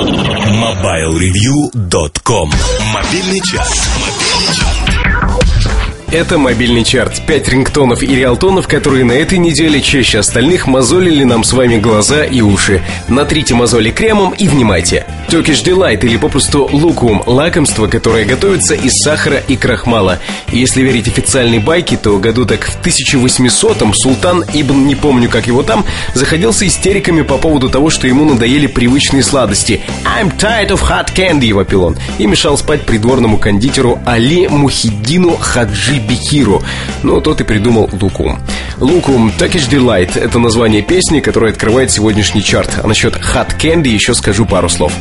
MobileReview.com Мобильный час. Это мобильный чарт. Пять рингтонов и реалтонов, которые на этой неделе чаще остальных мозолили нам с вами глаза и уши. Натрите мозоли кремом и внимайте. Turkish Delight или попросту лукум – лакомство, которое готовится из сахара и крахмала. Если верить официальной байке, то году так в 1800-м султан Ибн, не помню как его там, заходился истериками по поводу того, что ему надоели привычные сладости. «I'm tired of hot candy», – вопил он, и мешал спать придворному кондитеру Али Мухиддину Хаджи Бихиру. Но тот и придумал лукум. Лукум Turkish Delight – это название песни, которая открывает сегодняшний чарт. А насчет hot candy еще скажу пару слов.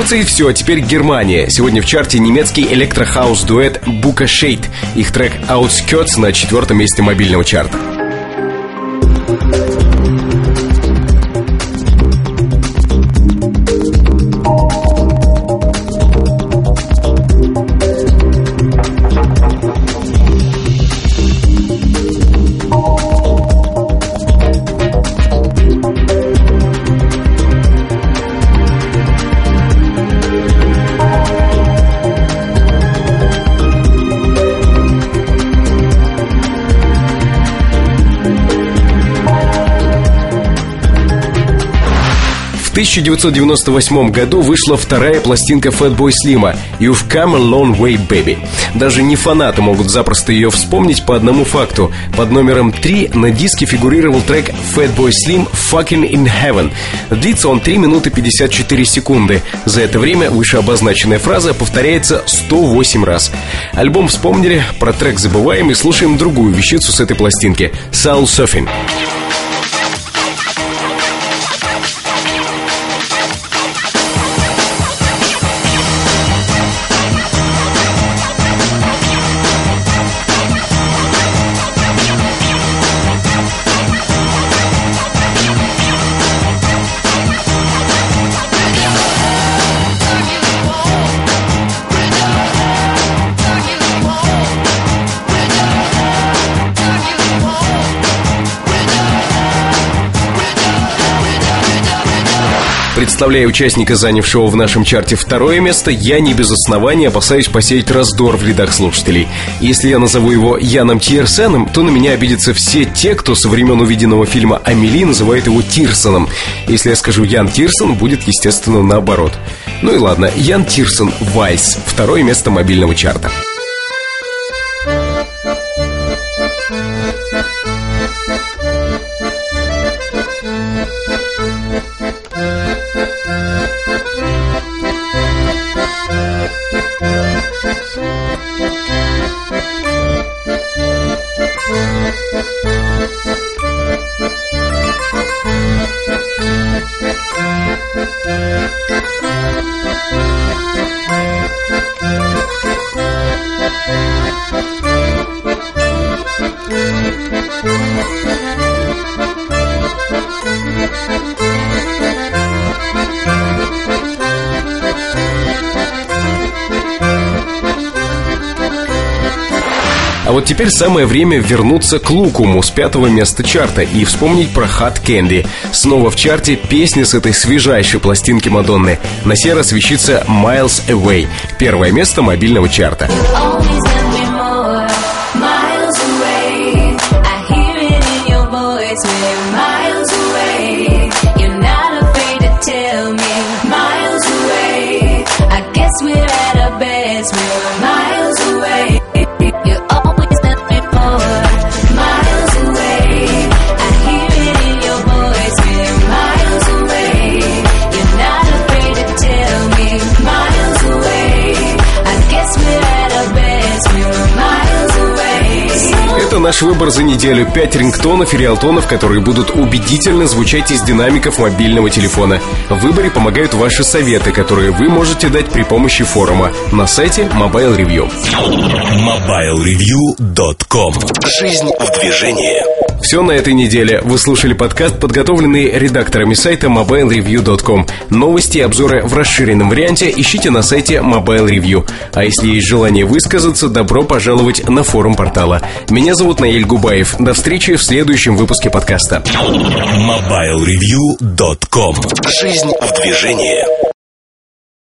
Турции все, теперь Германия. Сегодня в чарте немецкий электрохаус-дуэт Бука Шейт. Их трек Outskirts на четвертом месте мобильного чарта. В 1998 году вышла вторая пластинка Fatboy Slim «You've Come a Long Way, Baby». Даже не фанаты могут запросто ее вспомнить по одному факту. Под номером 3 на диске фигурировал трек Fatboy Slim «Fucking in Heaven». Длится он 3 минуты 54 секунды. За это время вышеобозначенная фраза повторяется 108 раз. Альбом вспомнили, про трек забываем и слушаем другую вещицу с этой пластинки – «Soul Surfing». Представляя участника, занявшего в нашем чарте второе место, я не без основания опасаюсь посеять раздор в рядах слушателей. Если я назову его Яном Тирсеном, то на меня обидятся все те, кто со времен увиденного фильма «Амели» называет его Тирсоном. Если я скажу Ян Тирсон, будет, естественно, наоборот. Ну и ладно, Ян Тирсон «Вальс» — второе место мобильного чарта. Música А вот теперь самое время вернуться к Лукуму с пятого места чарта и вспомнить про Hot Candy. Снова в чарте песня с этой свежайшей пластинки Мадонны. На сей раз вещица Miles Away. Первое место мобильного чарта. We're наш выбор за неделю. 5 рингтонов и реалтонов, которые будут убедительно звучать из динамиков мобильного телефона. В выборе помогают ваши советы, которые вы можете дать при помощи форума на сайте Mobile Review. MobileReview.com Жизнь в движении. Все на этой неделе. Вы слушали подкаст, подготовленный редакторами сайта mobilereview.com. Новости и обзоры в расширенном варианте ищите на сайте Mobile Review. А если есть желание высказаться, добро пожаловать на форум портала. Меня зовут Наиль Губаев. До встречи в следующем выпуске подкаста. MobileReview.com Жизнь в движении.